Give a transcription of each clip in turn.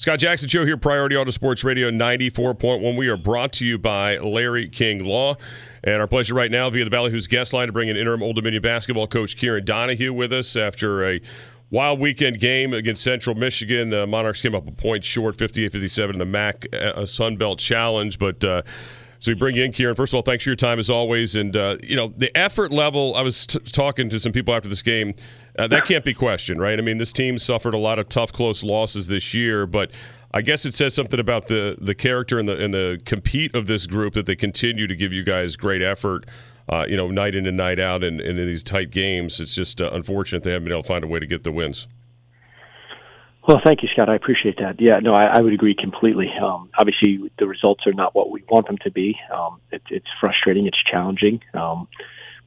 Scott Jackson Show here, Priority Auto Sports Radio 94.1. We are brought to you by Larry King Law. And our pleasure right now via the Ballyhoo's guest line to bring in interim Old Dominion basketball coach Kieran Donohue with us after a wild weekend game against Central Michigan. The Monarchs came up a point short, 58 57 in the MAC uh, Sun Belt Challenge. But uh, so we bring you in, Kieran. First of all, thanks for your time as always. And, uh, you know, the effort level, I was t- talking to some people after this game. Uh, that can't be questioned, right? I mean, this team suffered a lot of tough, close losses this year, but I guess it says something about the the character and the and the compete of this group that they continue to give you guys great effort. Uh, you know, night in and night out, and, and in these tight games, it's just uh, unfortunate they haven't been able to find a way to get the wins. Well, thank you, Scott. I appreciate that. Yeah, no, I, I would agree completely. Um, obviously, the results are not what we want them to be. Um, it, it's frustrating. It's challenging. Um,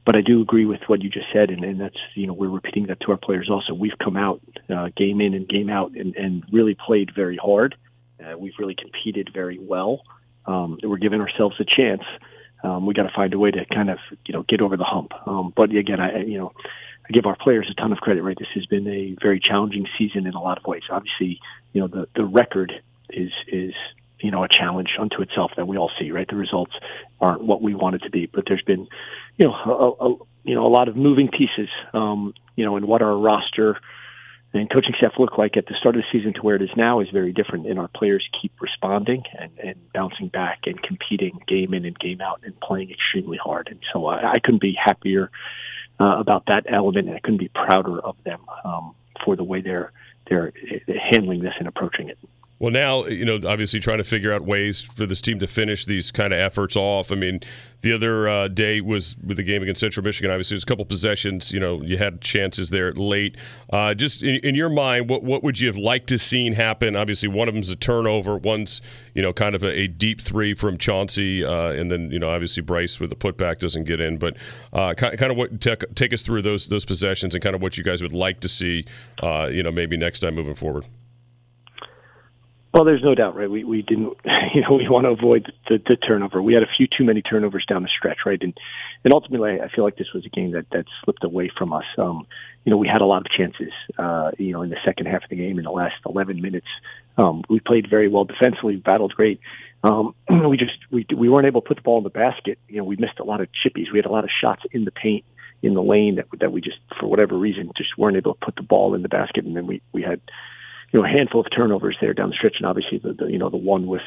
but I do agree with what you just said, and, and that's you know we're repeating that to our players also. We've come out uh, game in and game out and, and really played very hard. Uh, we've really competed very well. Um, we're giving ourselves a chance. Um, we got to find a way to kind of you know get over the hump. Um, but again, I you know I give our players a ton of credit. Right, this has been a very challenging season in a lot of ways. Obviously, you know the the record is is you know a challenge unto itself that we all see. Right, the results aren't what we want it to be, but there's been you know a, a you know a lot of moving pieces. Um, you know, and what our roster and coaching staff look like at the start of the season to where it is now is very different. And our players keep responding and, and bouncing back and competing game in and game out and playing extremely hard. And so I, I couldn't be happier uh, about that element, and I couldn't be prouder of them um, for the way they're they're handling this and approaching it. Well, now, you know, obviously trying to figure out ways for this team to finish these kind of efforts off. I mean, the other uh, day was with the game against Central Michigan. Obviously, there's a couple possessions. You know, you had chances there late. Uh, just in, in, your mind, what what would you have liked to seen happen? Obviously, one of them's a turnover. One's you know kind of a, a deep three from Chauncey, uh, and then you know obviously Bryce with the putback doesn't get in. But uh, kind of what take, take us through those those possessions and kind of what you guys would like to see. Uh, you know, maybe next time moving forward. Well, there's no doubt, right? We we didn't, you know, we want to avoid the, the turnover. We had a few too many turnovers down the stretch, right? And and ultimately, I feel like this was a game that that slipped away from us. Um, you know, we had a lot of chances, uh, you know, in the second half of the game. In the last 11 minutes, um, we played very well defensively, battled great. Um, we just we we weren't able to put the ball in the basket. You know, we missed a lot of chippies. We had a lot of shots in the paint in the lane that that we just for whatever reason just weren't able to put the ball in the basket. And then we we had you know, a handful of turnovers there down the stretch, and obviously the, the you know the one with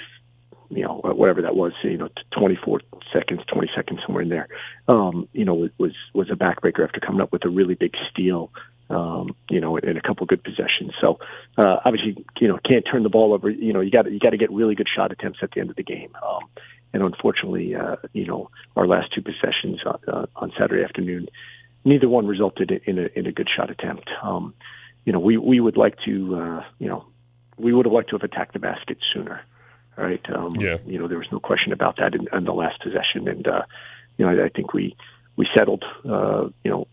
you know whatever that was, you know, 24 seconds, 20 seconds somewhere in there, um, you know, was was a backbreaker after coming up with a really big steal. Um, you know, in a couple good possessions. So uh, obviously, you know, can't turn the ball over. You know, you got you got to get really good shot attempts at the end of the game. Um, and unfortunately, uh, you know, our last two possessions on, uh, on Saturday afternoon, neither one resulted in a in a good shot attempt. Um, you know, we we would like to, uh, you know, we would have liked to have attacked the basket sooner, right? Um, yeah. You know, there was no question about that in, in the last possession, and uh, you know, I, I think we we settled, uh, you know,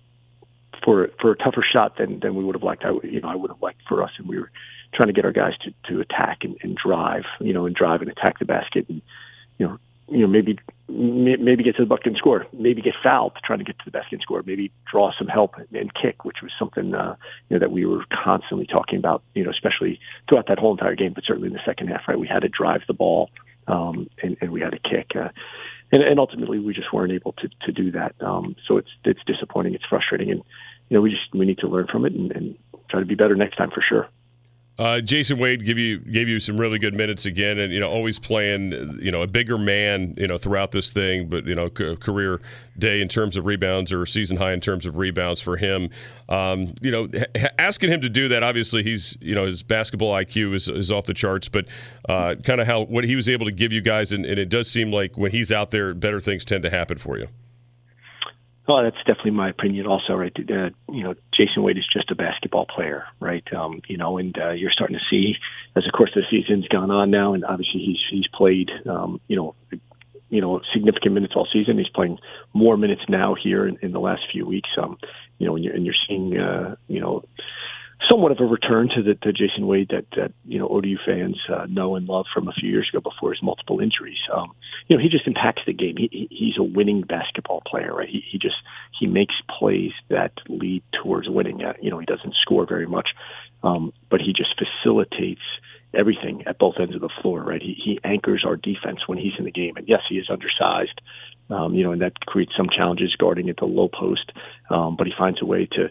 for for a tougher shot than than we would have liked. I you know, I would have liked for us, and we were trying to get our guys to to attack and, and drive, you know, and drive and attack the basket, and you know, you know, maybe maybe get to the bucket and score, maybe get fouled trying to get to the basket and score, maybe draw some help and kick, which was something uh, you know that we were constantly talking about, you know, especially throughout that whole entire game, but certainly in the second half, right? We had to drive the ball um, and, and we had to kick, uh, and, and ultimately we just weren't able to to do that. Um, so it's it's disappointing, it's frustrating, and you know we just we need to learn from it and, and try to be better next time for sure. Uh, Jason Wade give you gave you some really good minutes again, and you know always playing you know a bigger man you know throughout this thing, but you know c- career day in terms of rebounds or season high in terms of rebounds for him. Um, you know, h- asking him to do that, obviously he's you know his basketball IQ is, is off the charts, but uh, kind of how what he was able to give you guys, and, and it does seem like when he's out there, better things tend to happen for you. Oh, that's definitely my opinion. Also, right? Uh, you know, Jason Wade is just a basketball player, right? Um, you know, and uh, you're starting to see as the course of the season's gone on now, and obviously he's he's played, um, you know, you know, significant minutes all season. He's playing more minutes now here in, in the last few weeks. Um, you know, and you're, and you're seeing, uh, you know, somewhat of a return to the to Jason Wade that that you know ODU fans uh, know and love from a few years ago before his multiple injuries. Um, you know, he just impacts the game. He, he's a winning basketball player, right? He, he just he makes plays that lead towards winning. Uh, you know, he doesn't score very much, um, but he just facilitates everything at both ends of the floor. Right, he he anchors our defense when he's in the game, and yes, he is undersized. Um, you know, and that creates some challenges guarding at the low post. Um, but he finds a way to,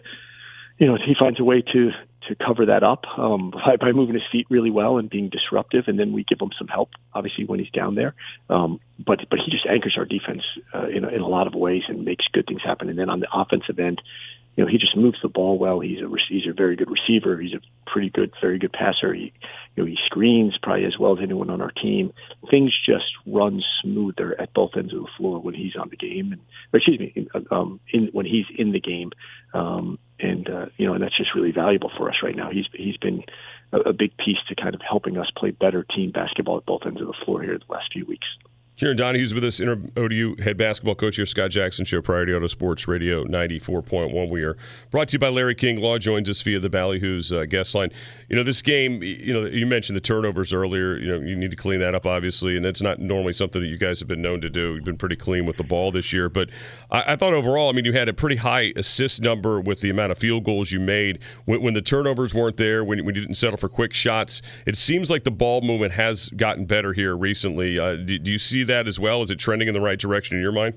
you know, he finds a way to to cover that up um, by, by moving his feet really well and being disruptive. And then we give him some help, obviously, when he's down there. Um, but but he just anchors our defense uh, in, in a lot of ways and makes good things happen. And then on the offensive end, you know, he just moves the ball well. He's a he's a very good receiver. He's a pretty good, very good passer. He, you know, he screens probably as well as anyone on our team. Things just run smoother at both ends of the floor when he's on the game, and or excuse me, um, in when he's in the game. Um, and uh, you know, and that's just really valuable for us right now. He's he's been a, a big piece to kind of helping us play better team basketball at both ends of the floor here the last few weeks. Kieran Donohue's with us, Interim ODU head basketball coach here, Scott Jackson Show, Priority Auto Sports Radio 94.1. We are brought to you by Larry King Law, joins us via the Ballyhoo's uh, guest line. You know, this game, you know, you mentioned the turnovers earlier. You know, you need to clean that up, obviously, and that's not normally something that you guys have been known to do. You've been pretty clean with the ball this year. But I, I thought overall, I mean, you had a pretty high assist number with the amount of field goals you made. When, when the turnovers weren't there, when, when you didn't settle for quick shots, it seems like the ball movement has gotten better here recently. Uh, do, do you see that as well? Is it trending in the right direction in your mind?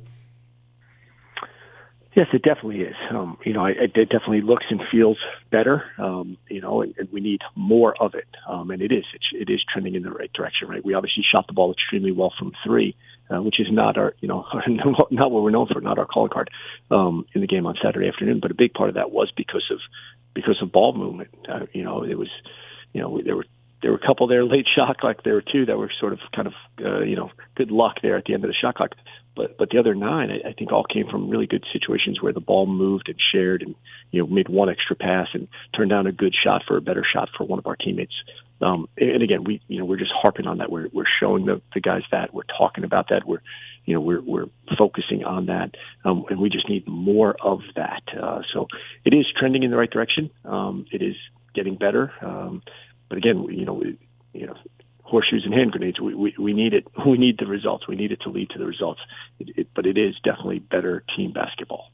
Yes, it definitely is. Um, you know, it, it definitely looks and feels better. Um, you know, and, and we need more of it. Um, and it is. It, it is trending in the right direction. Right. We obviously shot the ball extremely well from three, uh, which is not our, you know, not what we're known for, not our calling card um, in the game on Saturday afternoon. But a big part of that was because of because of ball movement. Uh, you know, it was, you know, there were there were a couple there late shot clock. There were two that were sort of kind of uh, you know good luck there at the end of the shot clock. But but the other nine, I, I think, all came from really good situations where the ball moved and shared, and you know made one extra pass and turned down a good shot for a better shot for one of our teammates. Um, and again, we you know we're just harping on that. We're we're showing the the guys that we're talking about that. We're you know we're we're focusing on that, um, and we just need more of that. Uh, so it is trending in the right direction. Um, it is getting better. Um, but again, you know, we, you know, horseshoes and hand grenades. We, we we need it. We need the results. We need it to lead to the results. It, it, but it is definitely better team basketball.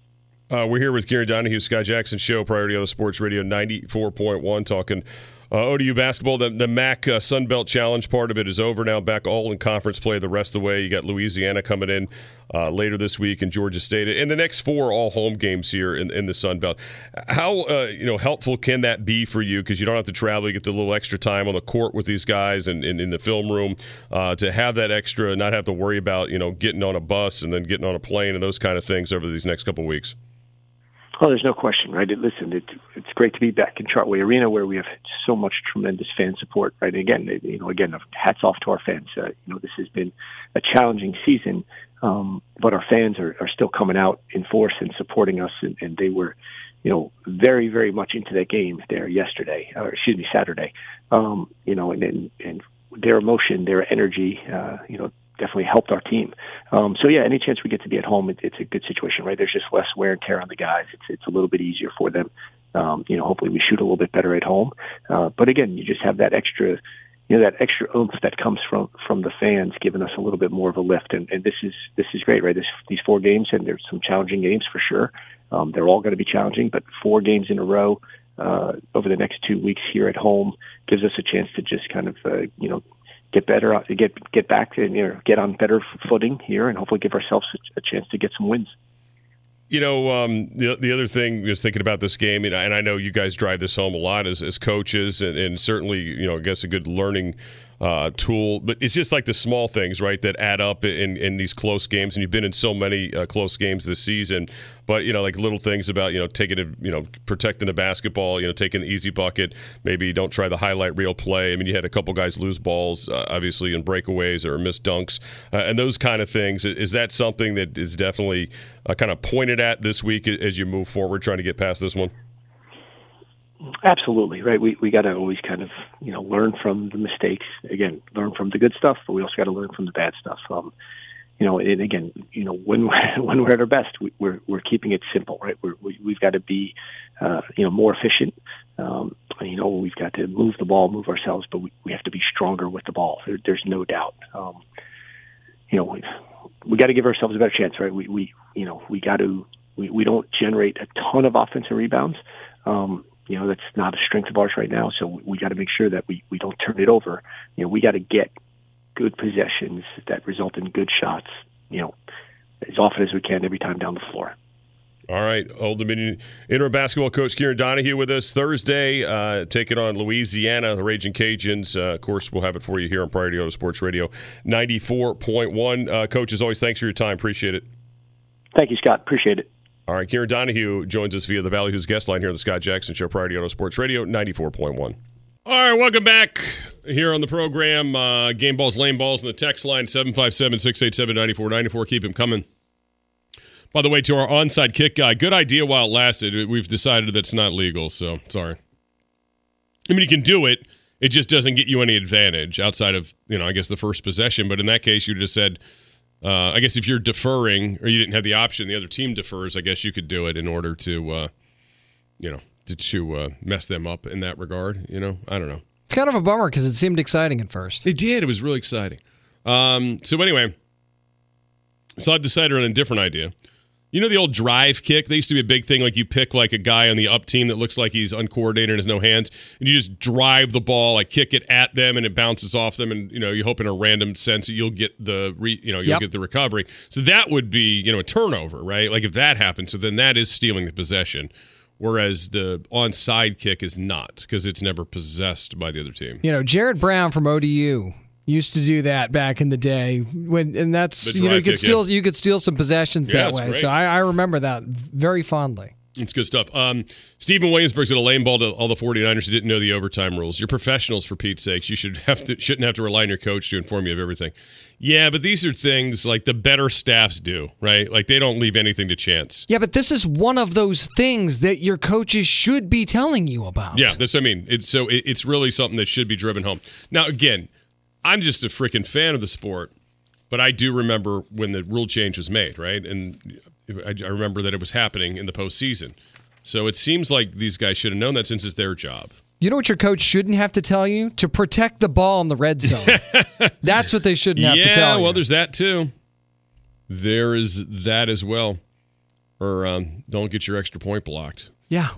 Uh, we're here with Kieran Donohue, Scott Jackson Show, Priority Auto Sports Radio 94.1, talking uh, ODU basketball. The, the MAC uh, Sun Belt Challenge part of it is over now. Back all in conference play the rest of the way. You got Louisiana coming in uh, later this week and Georgia State. And the next four all home games here in, in the Sun Belt. How uh, you know helpful can that be for you? Because you don't have to travel. You get the little extra time on the court with these guys and, and in the film room uh, to have that extra, not have to worry about you know getting on a bus and then getting on a plane and those kind of things over these next couple weeks. Oh, there's no question, right? It, listen, it, it's great to be back in Chartway Arena where we have so much tremendous fan support, right? And again, you know, again, hats off to our fans. Uh, you know, this has been a challenging season, um, but our fans are, are still coming out in force and supporting us, and, and they were, you know, very, very much into that game there yesterday, or excuse me, Saturday. Um, you know, and, and and their emotion, their energy, uh, you know, definitely helped our team. Um, so yeah, any chance we get to be at home, it, it's a good situation, right? There's just less wear and tear on the guys. It's it's a little bit easier for them. Um, you know, hopefully we shoot a little bit better at home. Uh, but again, you just have that extra, you know, that extra oomph that comes from from the fans, giving us a little bit more of a lift. And, and this is this is great, right? This, these four games, and there's some challenging games for sure. Um, they're all going to be challenging, but four games in a row uh, over the next two weeks here at home gives us a chance to just kind of, uh, you know, get better, get get back and you know, get on better footing here, and hopefully give ourselves a, a chance to get some wins. You know, um, the the other thing is thinking about this game, and I, and I know you guys drive this home a lot as, as coaches, and, and certainly, you know, I guess a good learning uh, tool. But it's just like the small things, right, that add up in, in these close games. And you've been in so many uh, close games this season. But you know, like little things about you know taking it, you know, protecting the basketball, you know, taking the easy bucket. Maybe don't try the highlight reel play. I mean, you had a couple guys lose balls, uh, obviously in breakaways or miss dunks, uh, and those kind of things. Is that something that is definitely uh, kind of pointed at this week as you move forward, trying to get past this one? Absolutely, right. We we got to always kind of you know learn from the mistakes. Again, learn from the good stuff, but we also got to learn from the bad stuff. Um, you know, and again, you know, when we're, when we're at our best, we, we're we're keeping it simple, right? We're, we we've got to be, uh, you know, more efficient. Um, you know, we've got to move the ball, move ourselves, but we, we have to be stronger with the ball. There, there's no doubt. Um, you know, we we got to give ourselves a better chance, right? We we you know we got to we, we don't generate a ton of offensive rebounds. Um, You know, that's not a strength of ours right now. So we got to make sure that we we don't turn it over. You know, we got to get good possessions that result in good shots. You know, as often as we can every time down the floor. All right, Old Dominion interim basketball coach Kieran Donohue with us Thursday, uh, taking on Louisiana, the Raging Cajuns. Uh, of course, we'll have it for you here on Priority Auto Sports Radio, ninety four point one. Uh, coach, as always, thanks for your time. Appreciate it. Thank you, Scott. Appreciate it. All right, Kieran Donohue joins us via the Ballyhoo's guest line here on the Scott Jackson Show, Priority Auto Sports Radio, ninety four point one. All right, welcome back here on the program. Uh, game balls, lane balls, and the text line 757 687 9494. Keep them coming. By the way, to our onside kick guy, good idea while it lasted. We've decided that's not legal, so sorry. I mean, you can do it. It just doesn't get you any advantage outside of, you know, I guess the first possession. But in that case, you just said, uh, I guess if you're deferring or you didn't have the option, the other team defers, I guess you could do it in order to, uh, you know, to, to uh, mess them up in that regard. You know, I don't know. It's kind of a bummer because it seemed exciting at first. It did. It was really exciting. Um, so anyway, so I've decided on a different idea. You know the old drive kick? They used to be a big thing. Like you pick like a guy on the up team that looks like he's uncoordinated and has no hands, and you just drive the ball, like kick it at them, and it bounces off them, and you know you hope in a random sense that you'll get the re, you know you'll Yep. get the recovery. So that would be you know a turnover, right? Like if that happens, so then that is stealing the possession. Whereas the onside kick is not because it's never possessed by the other team. You know, Jared Brown from ODU used to do that back in the day when, and that's you know you could steal you could steal some possessions Yeah, that way. great. So I, I remember that very fondly. It's good stuff. Um, Stephen Williamsburg's at a lame ball to all the 49ers who didn't know the overtime rules. You're professionals, for Pete's sakes. You should have to, shouldn't have to rely on your coach to inform you of everything. Yeah, but these are things like the better staffs do, right? Like they don't leave anything to chance. Yeah, but this is one of those things that your coaches should be telling you about. Yeah, that's what I mean. It's so it, it's really something that should be driven home. Now, again, I'm just a freaking fan of the sport, but I do remember when the rule change was made, right? And I, I remember that it was happening in the postseason. So it seems like these guys should have known that since it's their job. You know what your coach shouldn't have to tell you? To protect the ball in the red zone. That's what they shouldn't have yeah, to tell you. well, there's that too. There is that as well. Or um, don't get your extra point blocked. yeah.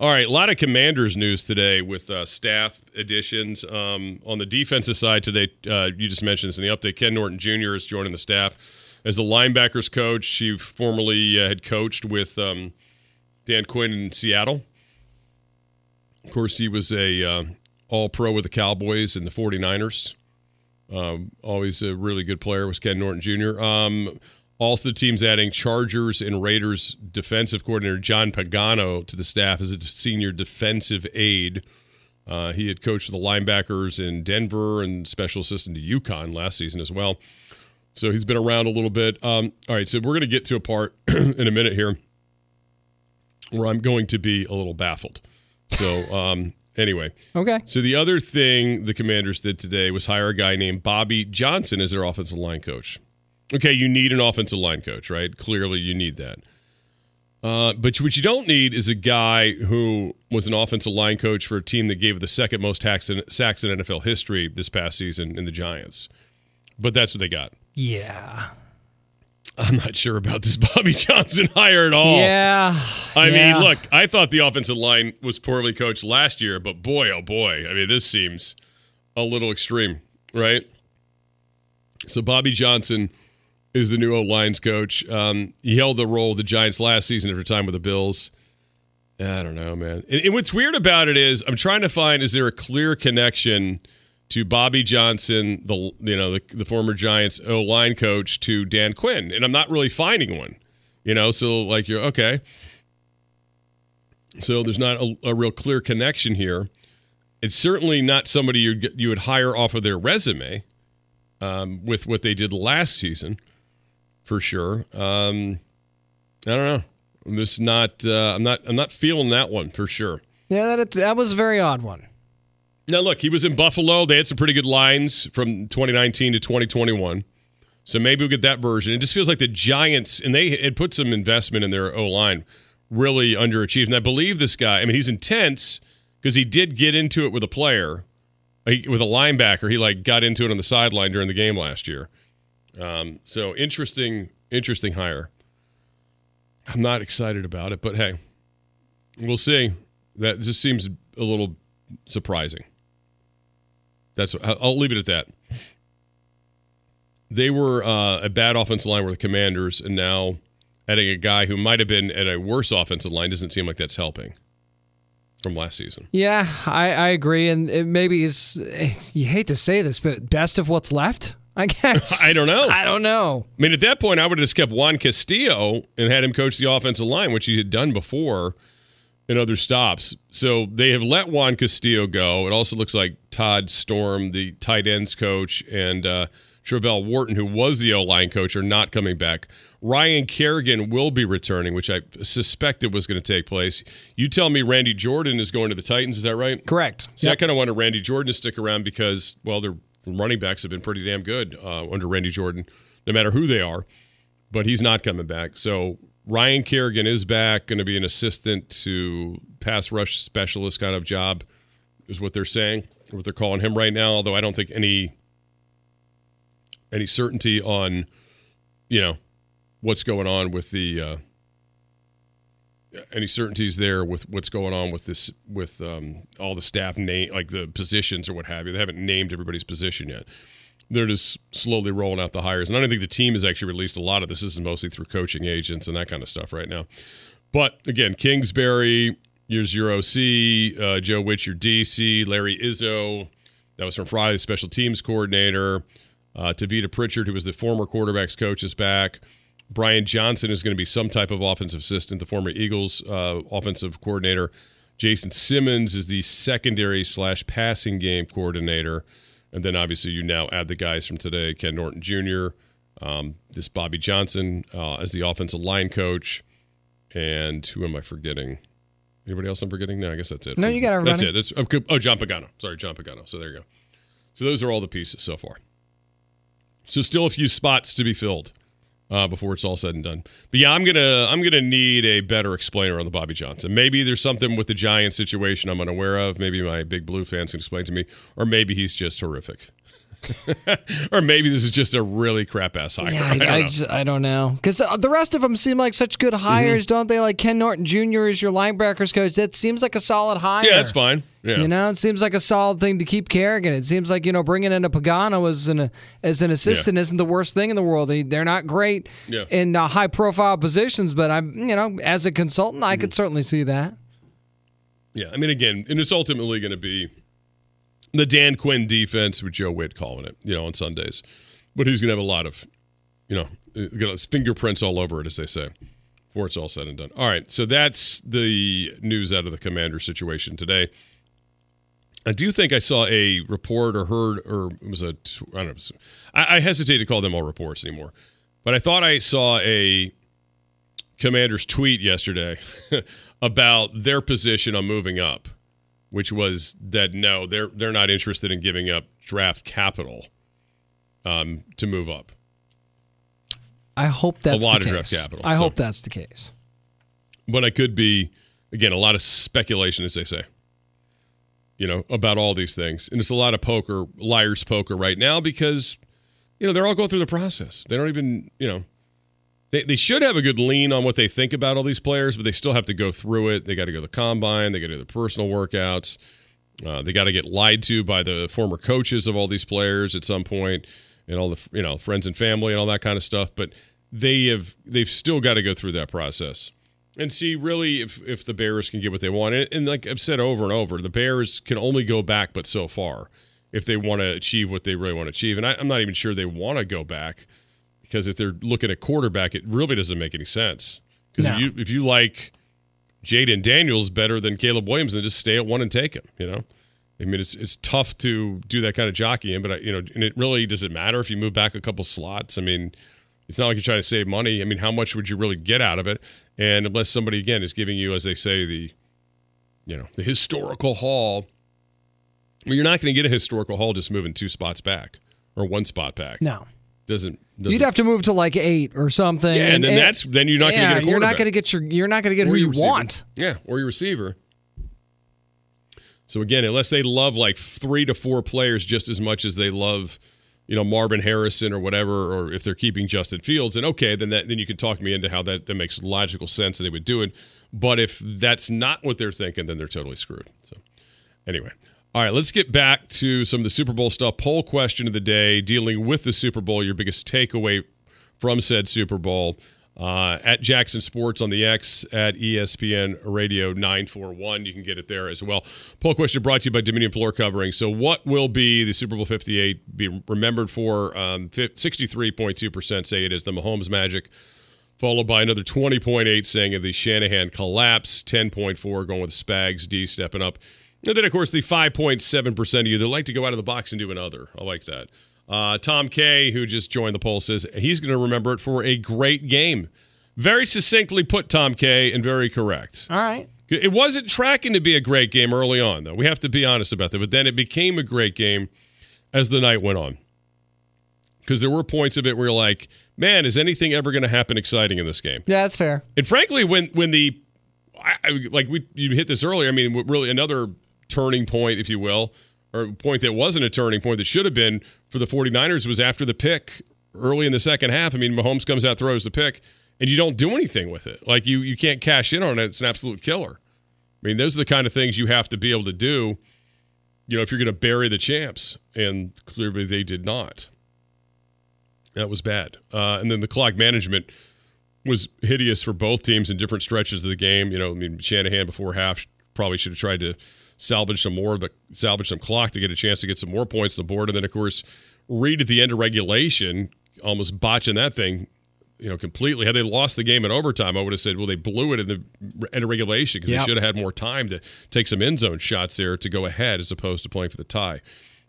All right, a lot of Commanders news today with uh, staff additions. Um, on the defensive side today, uh, you just mentioned this in the update. Ken Norton Jr. is joining the staff as the linebackers coach. He formerly uh, had coached with um, Dan Quinn in Seattle. Of course, he was a uh, All Pro with the Cowboys and the 49ers. Um, always a really good player was Ken Norton Jr. Um, also, the team's adding Chargers and Raiders defensive coordinator John Pagano to the staff as a senior defensive aide. Uh, he had coached the linebackers in Denver and special assistant to UConn last season as well. So he's been around a little bit. Um, all right, so we're going to get to a part in a minute here where I'm going to be a little baffled. So, um, anyway, Okay. so the other thing the Commanders did today was hire a guy named Bobby Johnson as their offensive line coach. Okay, you need an offensive line coach, right? Clearly, you need that. Uh, but what you don't need is a guy who was an offensive line coach for a team that gave the second most hacks in, sacks in NFL history this past season in the Giants. But that's what they got. Yeah. I'm not sure about this Bobby Johnson hire at all. Yeah. I Yeah. mean, look, I thought the offensive line was poorly coached last year, but boy, oh boy, I mean, this seems a little extreme, right? So Bobby Johnson is the new O lines coach. Um, he held the role of the Giants last season after time with the Bills. I don't know, man. And, and what's weird about it is I'm trying to find is there a clear connection to Bobby Johnson, the you know the, the former Giants O line coach, to Dan Quinn, and I'm not really finding one. You know, so like you're okay. So there's not a, a real clear connection here. It's certainly not somebody you you would hire off of their resume um, with what they did last season, for sure. Um, I don't know. I'm just not. Uh, I'm not. I'm not feeling that one for sure. Yeah, that, that was a very odd one. Now, look, he was in Buffalo. They had some pretty good lines from 2019 to 2021. So maybe we'll get that version. It just feels like the Giants, and they had put some investment in their O line, really underachieved. And I believe this guy, I mean, he's intense because he did get into it with a player, with a linebacker. He like got into it on the sideline during the game last year. Um, so interesting, interesting hire. I'm not excited about it, but hey, we'll see. That just seems a little surprising. That's I'll leave it at that. They were uh, a bad offensive line with the Commanders, and now adding a guy who might have been at a worse offensive line doesn't seem like that's helping from last season. Yeah, I, I agree, and maybe is. You hate to say this, but best of what's left. I guess. I don't know. I don't know. I mean, at that point, I would have just kept Juan Castillo and had him coach the offensive line, which he had done before in other stops. So they have let Juan Castillo go. It also looks like Todd Storm, the tight ends coach, and uh, Travelle Wharton, who was the O line coach, are not coming back. Ryan Kerrigan will be returning, which I suspected was going to take place. You tell me Randy Jordan is going to the Titans. Is that right? Correct. See, yep. I kind of wanted Randy Jordan to stick around because, well, their running backs have been pretty damn good uh, under Randy Jordan, no matter who they are. But he's not coming back. So Ryan Kerrigan is back, going to be an assistant to pass rush specialist kind of job, is what they're saying, what they're calling him right now. Although I don't think any any certainty on, you know, what's going on with the uh, any certainties there with what's going on with this with um, all the staff name like the positions or what have you. They haven't named everybody's position yet. They're just slowly rolling out the hires, and I don't think the team has actually released a lot of this. This is mostly through coaching agents and that kind of stuff right now. But again, Kingsbury, here's your OC, uh, Joe Whitt, your DC, Larry Izzo, that was from Friday, special teams coordinator. Uh, Tavita Pritchard, who was the former quarterbacks coach, is back. Brian Johnson is going to be some type of offensive assistant, the former Eagles uh, offensive coordinator. Jason Simmons is the secondary slash passing game coordinator. And then obviously you now add the guys from today Ken Norton Jr., um, this Bobby Johnson uh, as the offensive line coach. And who am I forgetting? Anybody else I'm forgetting? No, I guess that's it. No, you got everybody. That's it. That's, oh, John Pagano. Sorry, John Pagano. So there you go. So those are all the pieces so far. So still a few spots to be filled uh, before it's all said and done. But yeah, I'm gonna I'm gonna need a better explainer on the Bobby Johnson. Maybe there's something with the Giants situation I'm unaware of. Maybe my big blue fans can explain to me, or maybe he's just horrific. or maybe this is just a really crap ass hire. Yeah, I, I, don't I, just, I, don't know because the rest of them seem like such good hires, mm-hmm. don't they? Like Ken Norton Jr. is your linebackers coach. That seems like a solid hire. Yeah, that's fine. Yeah. You know, it seems like a solid thing to keep Kerrigan. It seems like you know bringing in a Pagano as an as an assistant yeah. isn't the worst thing in the world. They, they're not great yeah. in uh, high profile positions, but I'm you know as a consultant, I mm-hmm. could certainly see that. Yeah, I mean, again, and it's ultimately going to be the Dan Quinn defense with Joe Whitt calling it, you know, on Sundays. But he's going to have a lot of, you know, fingerprints all over it, as they say, before it's all said and done. All right, so that's the news out of the commander situation today. I do think I saw a report or heard, or it was a, I don't know, I hesitate to call them all reports anymore, but I thought I saw a commander's tweet yesterday about their position on moving up which was that no, they're they're not interested in giving up draft capital um, to move up. I hope that's a lot of case. draft capital. I so. hope that's the case. But I could be again a lot of speculation, as they say. You know about all these things, and it's a lot of poker, liar's poker right now because you know they're all going through the process. They don't even you know they, they should have a good lean on what they think about all these players, but they still have to go through it. They got to go to the combine, they got to do the personal workouts. Uh, they got to get lied to by the former coaches of all these players at some point, and all the you know friends and family and all that kind of stuff. But they have they've still got to go through that process and see really if if the Bears can get what they want. And, and like I've said over and over, the Bears can only go back but so far if they want to achieve what they really want to achieve. And I, I'm not even sure they want to go back because if they're looking at quarterback, it really doesn't make any sense. Because no. if you if you like Jayden Daniels better than Caleb Williams, then just stay at one and take him. You know, I mean it's it's tough to do that kind of jockeying, but I, you know, and it really doesn't matter if you move back a couple slots. I mean, it's not like you're trying to save money. I mean, how much would you really get out of it? And unless somebody again is giving you, as they say, the you know the historical haul. Well, you're not going to get a historical haul just moving two spots back or one spot back. No doesn't, doesn't. You'd have to move to like eight or something. Yeah, and, and then and, that's then you're not yeah, going to get a You're not going to get your. You're not going to get or who you receiver. want. Yeah, or your receiver. So again, unless they love like three to four players just as much as they love, you know Marvin Harrison or whatever, or if they're keeping Justin Fields, and okay, then that then you can talk me into how that that makes logical sense that they would do it. But if that's not what they're thinking, then they're totally screwed. So anyway. All right, let's get back to some of the Super Bowl stuff. Poll question of the day dealing with the Super Bowl, your biggest takeaway from said Super Bowl. Uh, at Jackson Sports on the X, at ESPN Radio 941. You can get it there as well. Poll question brought to you by Dominion Floor Covering. So, what will be the Super Bowl 58 be remembered for? Um, 63.2% say it is the Mahomes Magic, followed by another 20.8 saying of the Shanahan collapse, 10.4 going with Spags, D stepping up. And then, of course, the 5.7% of you that like to go out of the box and do another. I like that. Uh, Tom Kay, who just joined the poll, says he's going to remember it for a great game. Very succinctly put, Tom Kay, and very correct. All right. It wasn't tracking to be a great game early on, though. We have to be honest about that. But then it became a great game as the night went on. Because there were points of it where you're like, man, is anything ever going to happen exciting in this game? Yeah, that's fair. And frankly, when when the I, like we you hit this earlier, I mean, really another turning point, if you will, or point that wasn't a turning point that should have been for the 49ers was after the pick early in the second half. I mean, Mahomes comes out, throws the pick, and you don't do anything with it. Like you, you can't cash in on it. It's an absolute killer. I mean, those are the kind of things you have to be able to do, you know, if you're going to bury the champs. And clearly they did not. That was bad. Uh, and then the clock management was hideous for both teams in different stretches of the game. You know, I mean, Shanahan before half probably should have tried to salvage some more of the salvage some clock to get a chance to get some more points on the board. And then of course, Reid at the end of regulation, almost botching that thing, you know, completely. Had they lost the game in overtime, I would have said, well, they blew it in the end of regulation because yep. they should have had more time to take some end zone shots there to go ahead as opposed to playing for the tie.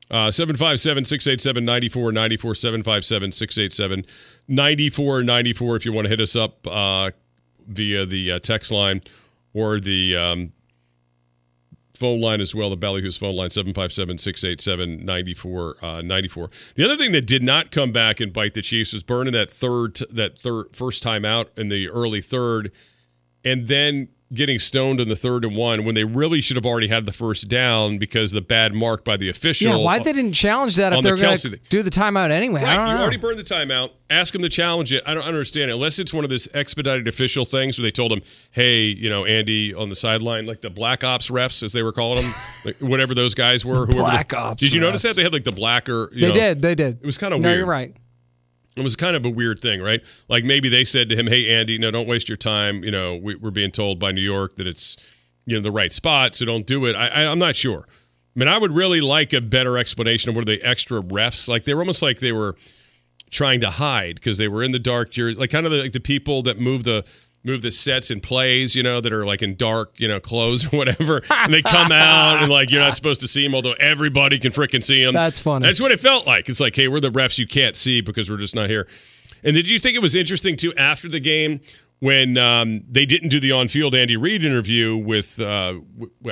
Uh, 757 687 9494, 757 687 9494 if you want to hit us up uh, via the uh, text line or the um, phone line as well, the Ballyhoo's phone line, 757 687 9494. Uh, the other thing that did not come back and bite the Chiefs was burning that third, that third, first time out in the early third, and then getting stoned in the third and one when they really should have already had the first down because the bad mark by the official. Yeah, why they didn't challenge that if they're going to do the timeout anyway? Right, you know. already burned the timeout. Ask them to challenge it. I don't understand it unless it's one of those expedited official things where they told him, "Hey, you know, Andy on the sideline, like the black ops refs as they were calling them, like whatever those guys were. black the, ops. Did you refs. notice that they had like the blacker? they know, did. They did. It was kind of weird. no, weird. You're right. It was kind of a weird thing, right? Like maybe they said to him, "Hey, Andy, no, don't waste your time. You know, we, are being told by New York that it's you know the right spot, so don't do it." I, I, I'm not sure. I mean, I would really like a better explanation of what are the extra refs. Like they were almost like they were trying to hide because they were in the dark. Like kind of the, like the people that move the move the sets and plays, you know, that are like in dark, you know, clothes or whatever. and they come out and like you're not supposed to see them, although everybody can freaking see them. That's funny. That's what it felt like. It's like, hey, we're the refs you can't see because we're just not here. And did you think it was interesting too after the game when um, they didn't do the on-field Andy Reid interview with, uh,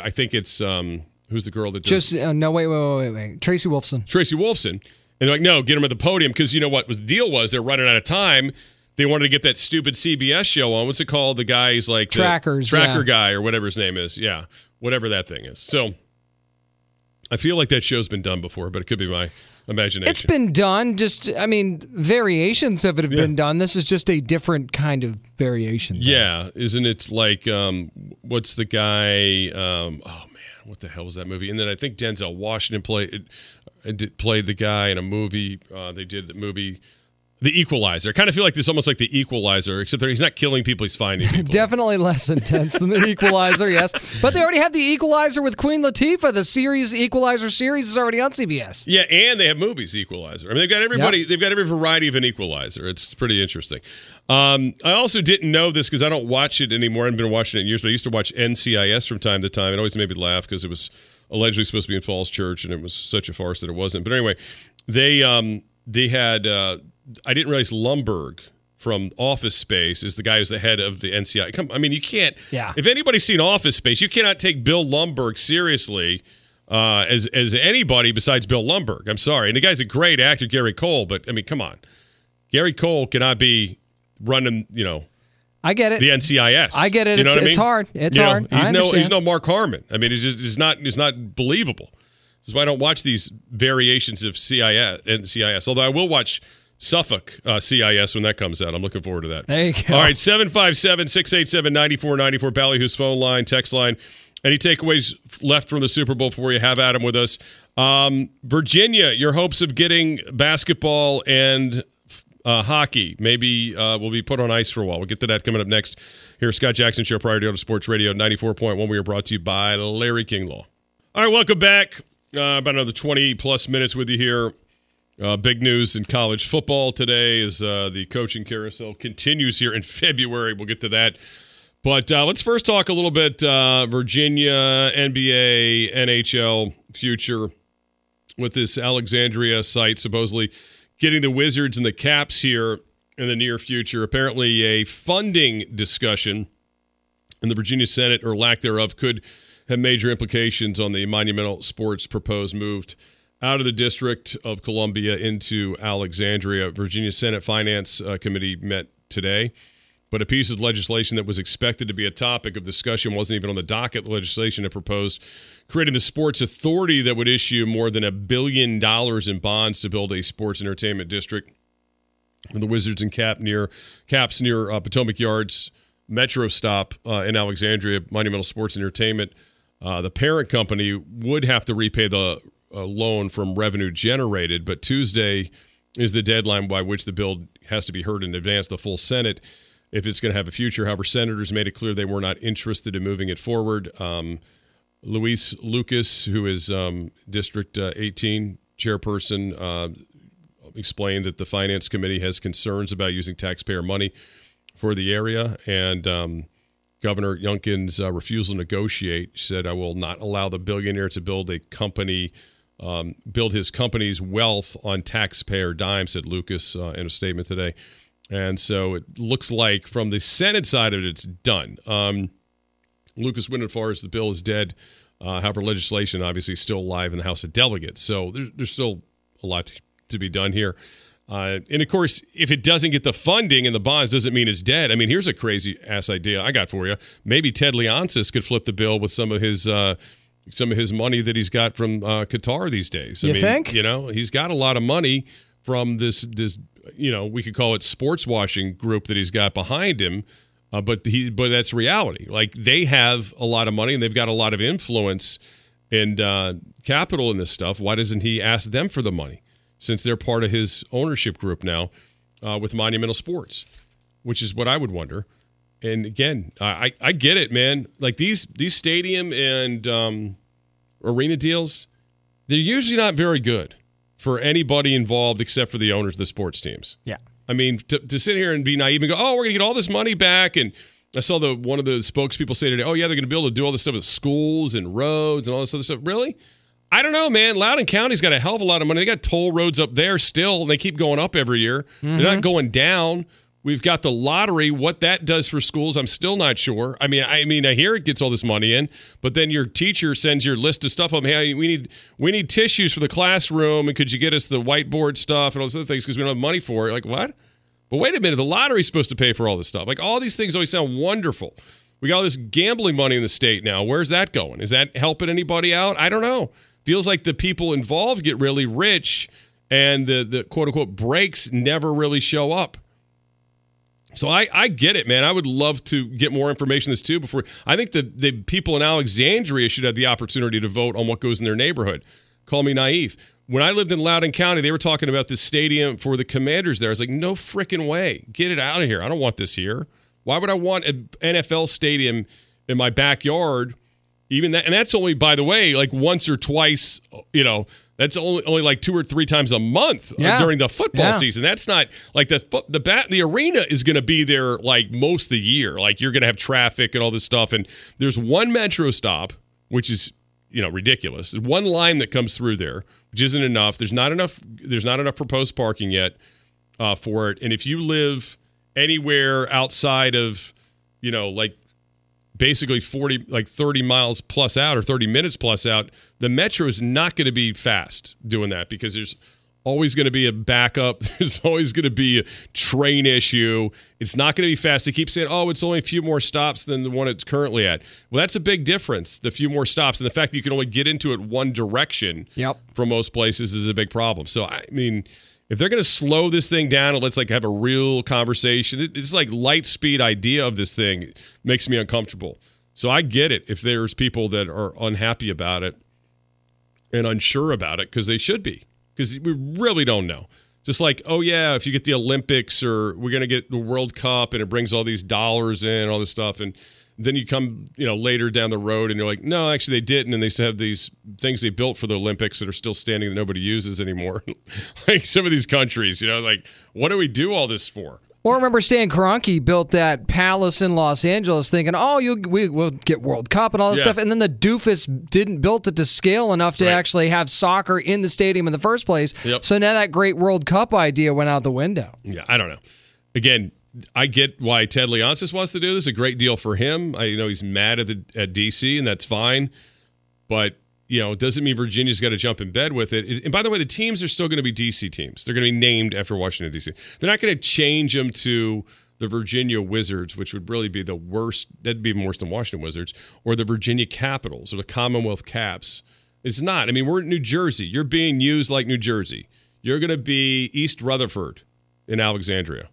I think it's um, who's the girl that does, just uh, no wait wait wait wait Tracy Wolfson Tracy Wolfson and they're like no get him at the podium because you know what was the deal was they're running out of time they wanted to get that stupid CBS show on. What's it called? The guy he's like trackers, tracker yeah. guy or whatever his name is. Yeah, whatever that thing is. So I feel like that show's been done before, but it could be my imagination. It's been done. Just I mean, variations of it have yeah. been done. This is just a different kind of variation. Thing. Yeah, isn't it like um, what's the guy? Um, oh man, what the hell was that movie? And then I think Denzel Washington played played the guy in a movie. Uh, they did the movie the Equalizer. I kind of feel like this is almost like the Equalizer, except he's not killing people; he's finding people. Definitely less intense than the Equalizer, yes. But they already have the Equalizer with Queen Latifah. The series Equalizer series is already on CBS. Yeah, and they have movies Equalizer. I mean, they've got everybody. Yep. They've got every variety of an Equalizer. It's pretty interesting. Um, I also didn't know this because I don't watch it anymore. I haven't been watching it in years, but I used to watch NCIS from time to time. It always made me laugh because it was allegedly supposed to be in Falls Church, and it was such a farce that it wasn't. But anyway, they um, they had. Uh, I didn't realize Lumbergh from Office Space is the guy who's the head of the NCI. Come, I mean, you can't. Yeah. If anybody's seen Office Space, you cannot take Bill Lumbergh seriously uh, as as anybody besides Bill Lumbergh. I'm sorry, and the guy's a great actor, Gary Cole. But I mean, come on, Gary Cole cannot be running. You know. I get it. The NCIS. I get it. You know it's, what I mean? it's hard. It's you hard. Know, he's no he's no Mark Harmon. I mean, it's just it's not it's not believable. This is why I don't watch these variations of CIS and CIS. Although I will watch Suffolk uh, CIS when that comes out. I'm looking forward to that. There you go. All right, 757 687 9494, Ballyhoo's phone line, text line. Any takeaways left from the Super Bowl before you have Adam with us? Um, Virginia, your hopes of getting basketball and uh, hockey maybe uh, will be put on ice for a while. We'll get to that coming up next. Here, Scott Jackson Show, Priority Sports Radio 94.1. We are brought to you by Larry King Law. All right, welcome back. Uh, about another 20 plus minutes with you here. Uh, big news in college football today is uh, the coaching carousel continues here in February. We'll get to that. But uh, let's first talk a little bit uh, Virginia, NBA, NHL future with this Alexandria site supposedly getting the Wizards and the Caps here in the near future. Apparently, a funding discussion in the Virginia Senate or lack thereof could have major implications on the monumental sports proposed moved out of the District of Columbia into Alexandria. Virginia Senate Finance uh, Committee met today, but a piece of legislation that was expected to be a topic of discussion wasn't even on the docket. The legislation it proposed creating the sports authority that would issue more than a billion dollars in bonds to build a sports entertainment district. The Wizards and Cap near Caps near uh, Potomac Yards Metro stop uh, in Alexandria, Monumental Sports Entertainment. Uh, the parent company would have to repay the a loan from revenue generated, but Tuesday is the deadline by which the bill has to be heard in advance. The full Senate, if it's going to have a future. However, senators made it clear they were not interested in moving it forward. Um, Louise Lucas, who is um, District uh, 18 chairperson, uh, explained that the Finance Committee has concerns about using taxpayer money for the area, and um, Governor Youngkin's uh, refusal to negotiate said, "I will not allow the billionaire to build a company." Um, build his company's wealth on taxpayer dime, said Lucas uh, in a statement today. And so it looks like from the Senate side of it, it's done. Um, Lucas went as far as the bill is dead. Uh, however, legislation obviously is still alive in the House of Delegates. So there's, there's still a lot to be done here. Uh, and of course, if it doesn't get the funding and the bonds, doesn't mean it's dead. I mean, here's a crazy ass idea I got for you. Maybe Ted Leonsis could flip the bill with some of his uh, some of his money that he's got from uh, Qatar these days. I you mean, think? You know, he's got a lot of money from this this you know we could call it sports washing group that he's got behind him. Uh, but he but that's reality. Like they have a lot of money and they've got a lot of influence and uh, capital in this stuff. Why doesn't he ask them for the money since they're part of his ownership group now uh, with Monumental Sports, which is what I would wonder and again, I I get it, man. Like these these stadium and um, arena deals, they're usually not very good for anybody involved except for the owners of the sports teams. Yeah. I mean, to, to sit here and be naive and go, oh, we're going to get all this money back. And I saw the one of the spokespeople say today, oh, yeah, they're going to be able to do all this stuff with schools and roads and all this other stuff. Really? I don't know, man. Loudoun County's got a hell of a lot of money. They got toll roads up there still, and they keep going up every year. Mm-hmm. They're not mm-hmm. going down. We've got the lottery. What that does for schools, I'm still not sure. I mean, I mean, I hear it gets all this money in, but then your teacher sends your list of stuff. I'm, hey, we need we need tissues for the classroom, and could you get us the whiteboard stuff and all those other things because we don't have money for it? Like what? But wait a minute, the lottery's supposed to pay for all this stuff. Like all these things always sound wonderful. We got all this gambling money in the state now. Where's that going? Is that helping anybody out? I don't know. Feels like the people involved get really rich, and the the quote unquote breaks never really show up. So I, I get it, man. I would love to get more information this too before I think the, the people in Alexandria should have the opportunity to vote on what goes in their neighborhood. Call me naive. When I lived in Loudoun County, they were talking about this stadium for the commanders there. I was like, no freaking way. Get it out of here. I don't want this here. Why would I want an NFL stadium in my backyard? Even that and that's only by the way, like once or twice, you know, that's only only like two or three times a month uh, yeah. during the football yeah. season. That's not like the the bat the arena is going to be there like most of the year. Like you're going to have traffic and all this stuff. And there's one metro stop, which is you know ridiculous. There's one line that comes through there, which isn't enough. There's not enough. There's not enough proposed parking yet uh, for it. And if you live anywhere outside of you know like basically 40 like 30 miles plus out or 30 minutes plus out the metro is not going to be fast doing that because there's always going to be a backup. There's always going to be a train issue. It's not going to be fast. They keep saying, oh, it's only a few more stops than the one it's currently at. Well, that's a big difference, the few more stops. And the fact that you can only get into it one direction yep. from most places is a big problem. So, I mean, if they're going to slow this thing down and let's like have a real conversation, it's like light speed idea of this thing makes me uncomfortable. So I get it if there's people that are unhappy about it and unsure about it because they should be because we really don't know. Just like, oh yeah, if you get the Olympics or we're gonna get the World Cup and it brings all these dollars in, all this stuff, and then you come, you know, later down the road and you're like, no, actually they didn't, and they still have these things they built for the Olympics that are still standing that nobody uses anymore. like some of these countries, you know, like what do we do all this for? Or remember Stan Kroenke built that palace in Los Angeles, thinking, "Oh, you we will get World Cup and all this yeah. stuff," and then the doofus didn't build it to scale enough to right. actually have soccer in the stadium in the first place. Yep. So now that great World Cup idea went out the window. Yeah, I don't know. Again, I get why Ted Leonsis wants to do this. A great deal for him. I you know he's mad at the at DC, and that's fine. But you know, it doesn't mean Virginia's got to jump in bed with it. And by the way, the teams are still going to be DC teams. They're going to be named after Washington DC. They're not going to change them to the Virginia Wizards, which would really be the worst. That'd be even worse than Washington Wizards, or the Virginia Capitals, or the Commonwealth Caps. It's not. I mean, we're in New Jersey. You're being used like New Jersey. You're going to be East Rutherford in Alexandria.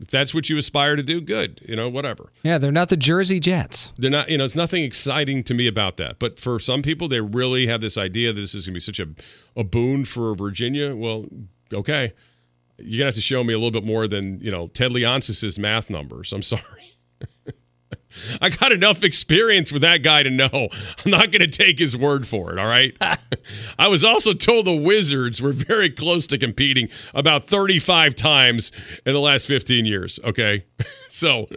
If that's what you aspire to do, good. You know, whatever. Yeah, they're not the Jersey Jets. They're not, you know, it's nothing exciting to me about that. But for some people, they really have this idea that this is going to be such a, a boon for Virginia. Well, okay. You're going to have to show me a little bit more than, you know, Ted Leonsis' math numbers. I'm sorry. I got enough experience with that guy to know I'm not going to take his word for it. All right. I was also told the Wizards were very close to competing about 35 times in the last 15 years. Okay. So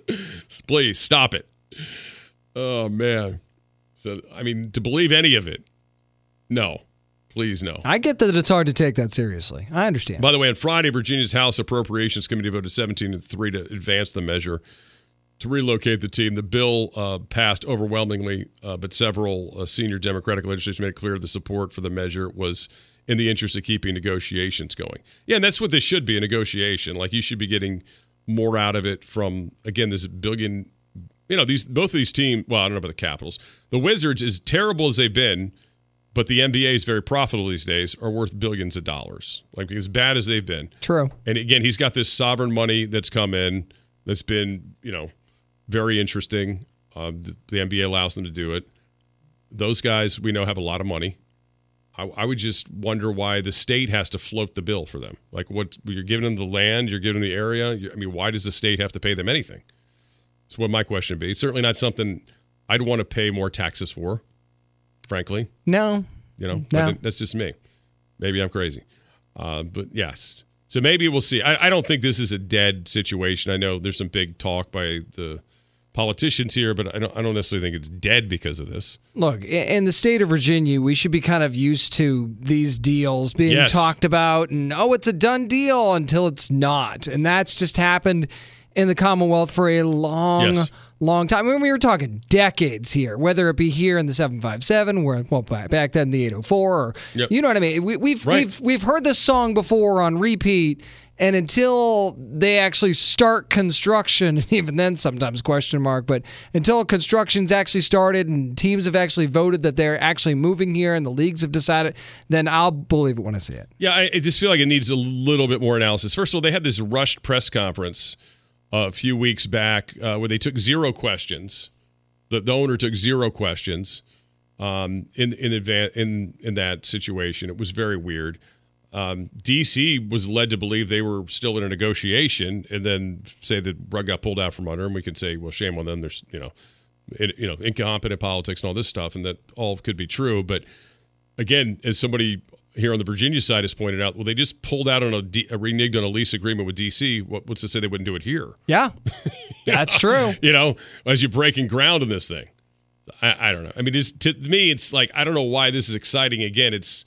please stop it. Oh, man. So, I mean, to believe any of it, no. Please no. I get that it's hard to take that seriously. I understand. By the way, on Friday, Virginia's House Appropriations Committee voted 17 to 3 to advance the measure to relocate the team. The bill uh, passed overwhelmingly, uh, but several uh, senior Democratic legislators made it clear the support for the measure was in the interest of keeping negotiations going. Yeah, and that's what this should be a negotiation. Like you should be getting more out of it from again this billion. You know these both of these teams. Well, I don't know about the Capitals. The Wizards, as terrible as they've been, but the NBA is very profitable these days, are worth billions of dollars. Like as bad as they've been. True. And again, he's got this sovereign money that's come in that's been you know very interesting. Uh, the, the, NBA allows them to do it. Those guys we know have a lot of money. I, I, would just wonder why the state has to float the bill for them. Like, what you're giving them the land, you're giving them the area. I mean, why does the state have to pay them anything? That's what my question would be. It's certainly not something I'd want to pay more taxes for, frankly. No. You know, no. that's just me. Maybe I'm crazy. Uh, but yes. So maybe we'll see. I, I don't think this is a dead situation. I know there's some big talk by the politicians here, but I don't, I don't necessarily think it's dead because of this. Look, in the state of Virginia, we should be kind of used to these deals being yes. talked about and, oh, it's a done deal until it's not. And that's just happened in the Commonwealth for a long, yes. Long time. I mean, we were talking decades here, whether it be here in the 757, where, well, back then the 804, or, yep. you know what I mean? We, we've, right. we've, we've heard this song before on repeat and until they actually start construction, and even then sometimes question mark, but until construction's actually started and teams have actually voted that they're actually moving here and the leagues have decided, then I'll believe it when I see it. Yeah, I, I just feel like it needs a little bit more analysis. First of all, they had this rushed press conference a few weeks back uh, where they took zero questions. The, the owner took zero questions um, in in advance in in that situation. It was very weird. Um, DC was led to believe they were still in a negotiation, and then say the rug got pulled out from under them. We can say, well, shame on them. There's you know, it, you know, incompetent politics and all this stuff, and that all could be true. But again, as somebody here on the Virginia side has pointed out, well, they just pulled out on a, D, a reneged on a lease agreement with DC. What, what's to say they wouldn't do it here? Yeah, that's true. You know, as you're breaking ground in this thing, I, I don't know. I mean, to me, it's like I don't know why this is exciting. Again, it's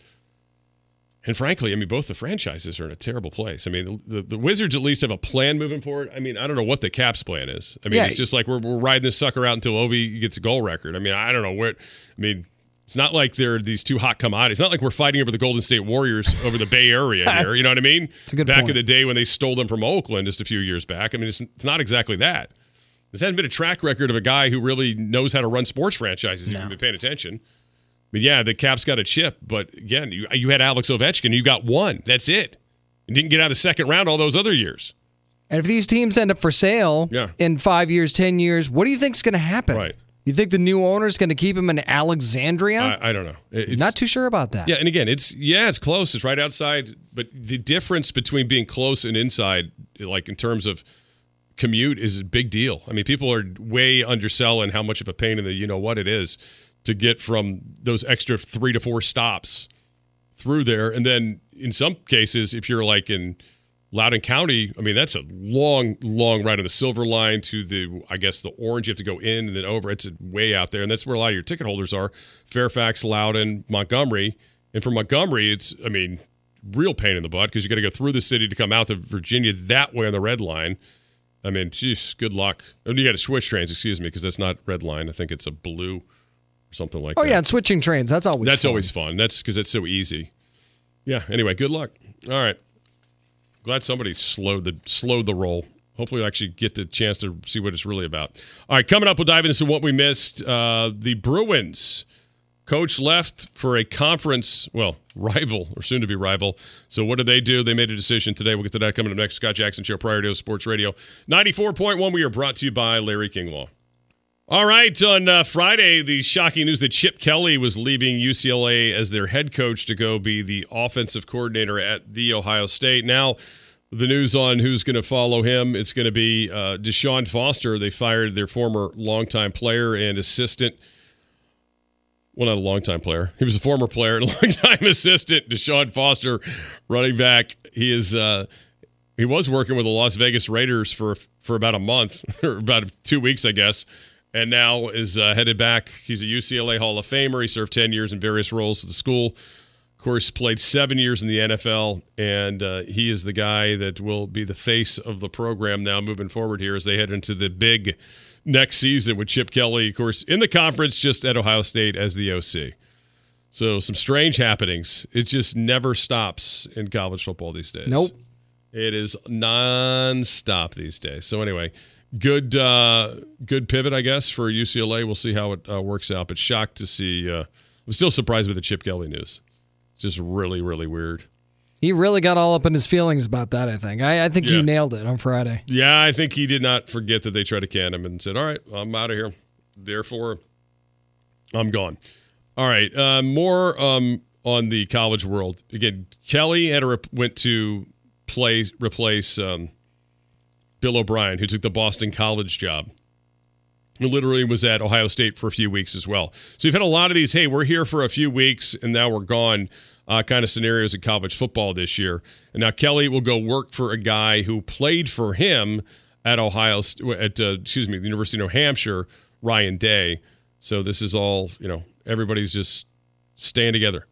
and frankly, I mean, both the franchises are in a terrible place. I mean, the, the, Wizards at least have a plan moving forward. I mean, I don't know what the Caps plan is. I mean, yeah. it's just like we're, we're riding this sucker out until Ovi gets a goal record. I mean, I don't know where. I mean, It's not like they're these two hot commodities. It's not like we're fighting over the Golden State Warriors over the Bay Area here. You know what I mean? back point. in the day when they stole them from Oakland just a few years back. I mean, it's, it's not exactly that. This hasn't been a track record of a guy who really knows how to run sports franchises. No. If you've been paying attention. But yeah, the Caps got a chip, but again, you, you had Alex Ovechkin. You got one. That's it. You didn't get out of the second round all those other years. And if these teams end up for sale yeah. in five years, ten years, what do you think is going to happen? Right. You think the new owner is going to keep him in Alexandria? I, I don't know. It's, Not too sure about that. Yeah, and again, it's yeah, it's close. It's right outside, but the difference between being close and inside, like in terms of commute, is a big deal. I mean, people are way underselling how much of a pain in the you know what it is to get from those extra three to four stops through there, and then in some cases, if you're like in Loudoun County, I mean, that's a long, long ride on the Silver Line to the, I guess, the Orange. You have to go in and then over. It's way out there, and that's where a lot of your ticket holders are: Fairfax, Loudoun, Montgomery. And for Montgomery, it's, I mean, real pain in the butt because you got to go through the city to come out to Virginia that way on the Red Line. I mean, geez, good luck. And you got to switch trains, excuse me, because that's not Red Line. I think it's a blue or something like oh, that. Oh yeah, and switching trains. That's always that's fun. always fun. That's because it's so easy. Yeah. Anyway, good luck. All right. Glad somebody slowed the slowed the roll. Hopefully, we'll actually get the chance to see what it's really about. All right, coming up, we'll dive into what we missed. Uh, the Bruins coach left for a conference, well, rival or soon to be rival. So, what did they do? They made a decision today. We'll get to that coming up next. Scott Jackson Show, Priority Sports Radio 94.1. We are brought to you by Larry King Law. All right, on uh, Friday, the shocking news that Chip Kelly was leaving UCLA as their head coach to go be the offensive coordinator at the Ohio State. Now, the news on who's going to follow him, it's going to be uh, Deshaun Foster. They fired their former longtime player and assistant. Well, not a longtime player. He was a former player and longtime assistant, Deshaun Foster, running back. He is uh, he was working with the Las Vegas Raiders for for about a month or about two weeks, I guess and now is uh, headed back. He's a UCLA Hall of Famer. He served 10 years in various roles at the school. Of course, played seven years in the NFL, and uh, he is the guy that will be the face of the program now moving forward here as they head into the big next season with Chip Kelly, of course, in the conference just at Ohio State as the OC. So some strange happenings. It just never stops in college football these days. Nope. It is nonstop these days. So anyway, good uh, good pivot, I guess, for UCLA. We'll see how it uh, works out. But shocked to see. Uh, I'm still surprised with the Chip Kelly news. It's just really, really weird. He really got all up in his feelings about that. I think. I, I think yeah. he nailed it on Friday. Yeah, I think he did not forget that they tried to can him and said, "All right, I'm out of here. Therefore, I'm gone." All right, uh, more um, on the college world. Again, Kelly had to rep- went to play replace. Um, Bill O'Brien, who took the Boston College job. He literally was at Ohio State for a few weeks as well. So you've had a lot of these, hey, we're here for a few weeks and now we're gone uh, kind of scenarios in college football this year. And now Kelly will go work for a guy who played for him at Ohio, at, uh, excuse me, the University of New Hampshire, Ryan Day. So this is all, you know, everybody's just staying together.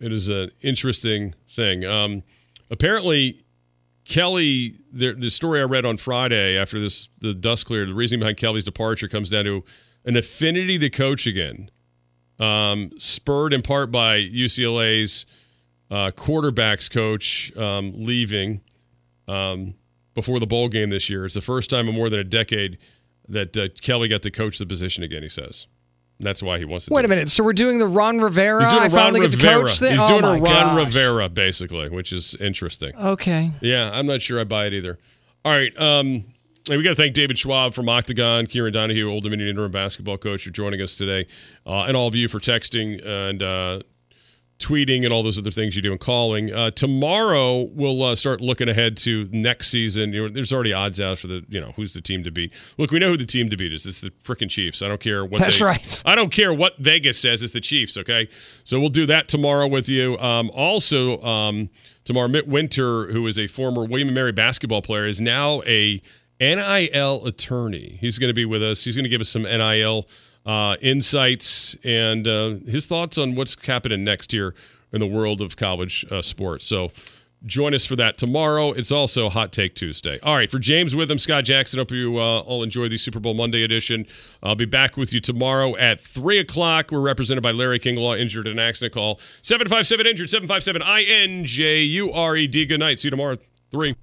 It is an interesting thing. Um, apparently, Kelly, the, the story I read on Friday after this the dust cleared, the reason behind Kelly's departure comes down to an affinity to coach again, um, spurred in part by UCLA's uh, quarterbacks coach um, leaving um, before the bowl game this year. It's the first time in more than a decade that uh, Kelly got to coach the position again. He says. That's why he wants to. Wait a minute. So we're doing the Ron Rivera. He's doing a Ron Rivera. He's oh doing a Ron gosh. Rivera, basically, which is interesting. Okay. Yeah, I'm not sure I buy it either. All right. Um, and we got to thank David Schwab from Octagon, Kieran Donohue, Old Dominion interim basketball coach, for joining us today, uh, and all of you for texting and uh, tweeting and all those other things you do and calling. Uh, tomorrow we'll uh, start looking ahead to next season. You know, there's already odds out for the you know who's the team to beat. Look, we know who the team to beat is. It's the freaking Chiefs. I don't care what. That's they, right. I don't care what Vegas says. It's the Chiefs. Okay, so we'll do that tomorrow with you. Um, also, um, tomorrow Mit Winter, who is a former William and Mary basketball player, is now a NIL attorney. He's going to be with us. He's going to give us some NIL uh, insights and uh, his thoughts on what's happening next year in the world of college uh, sports. So Join us for that tomorrow. It's also Hot Take Tuesday. All right, for James with Witham, Scott Jackson, hope you uh, all enjoy the Super Bowl Monday edition. I'll be back with you tomorrow at 3 o'clock. We're represented by Larry King Law, injured in an accident call. 757 injured, 757 I N J U R E D. Good night. See you tomorrow. 3.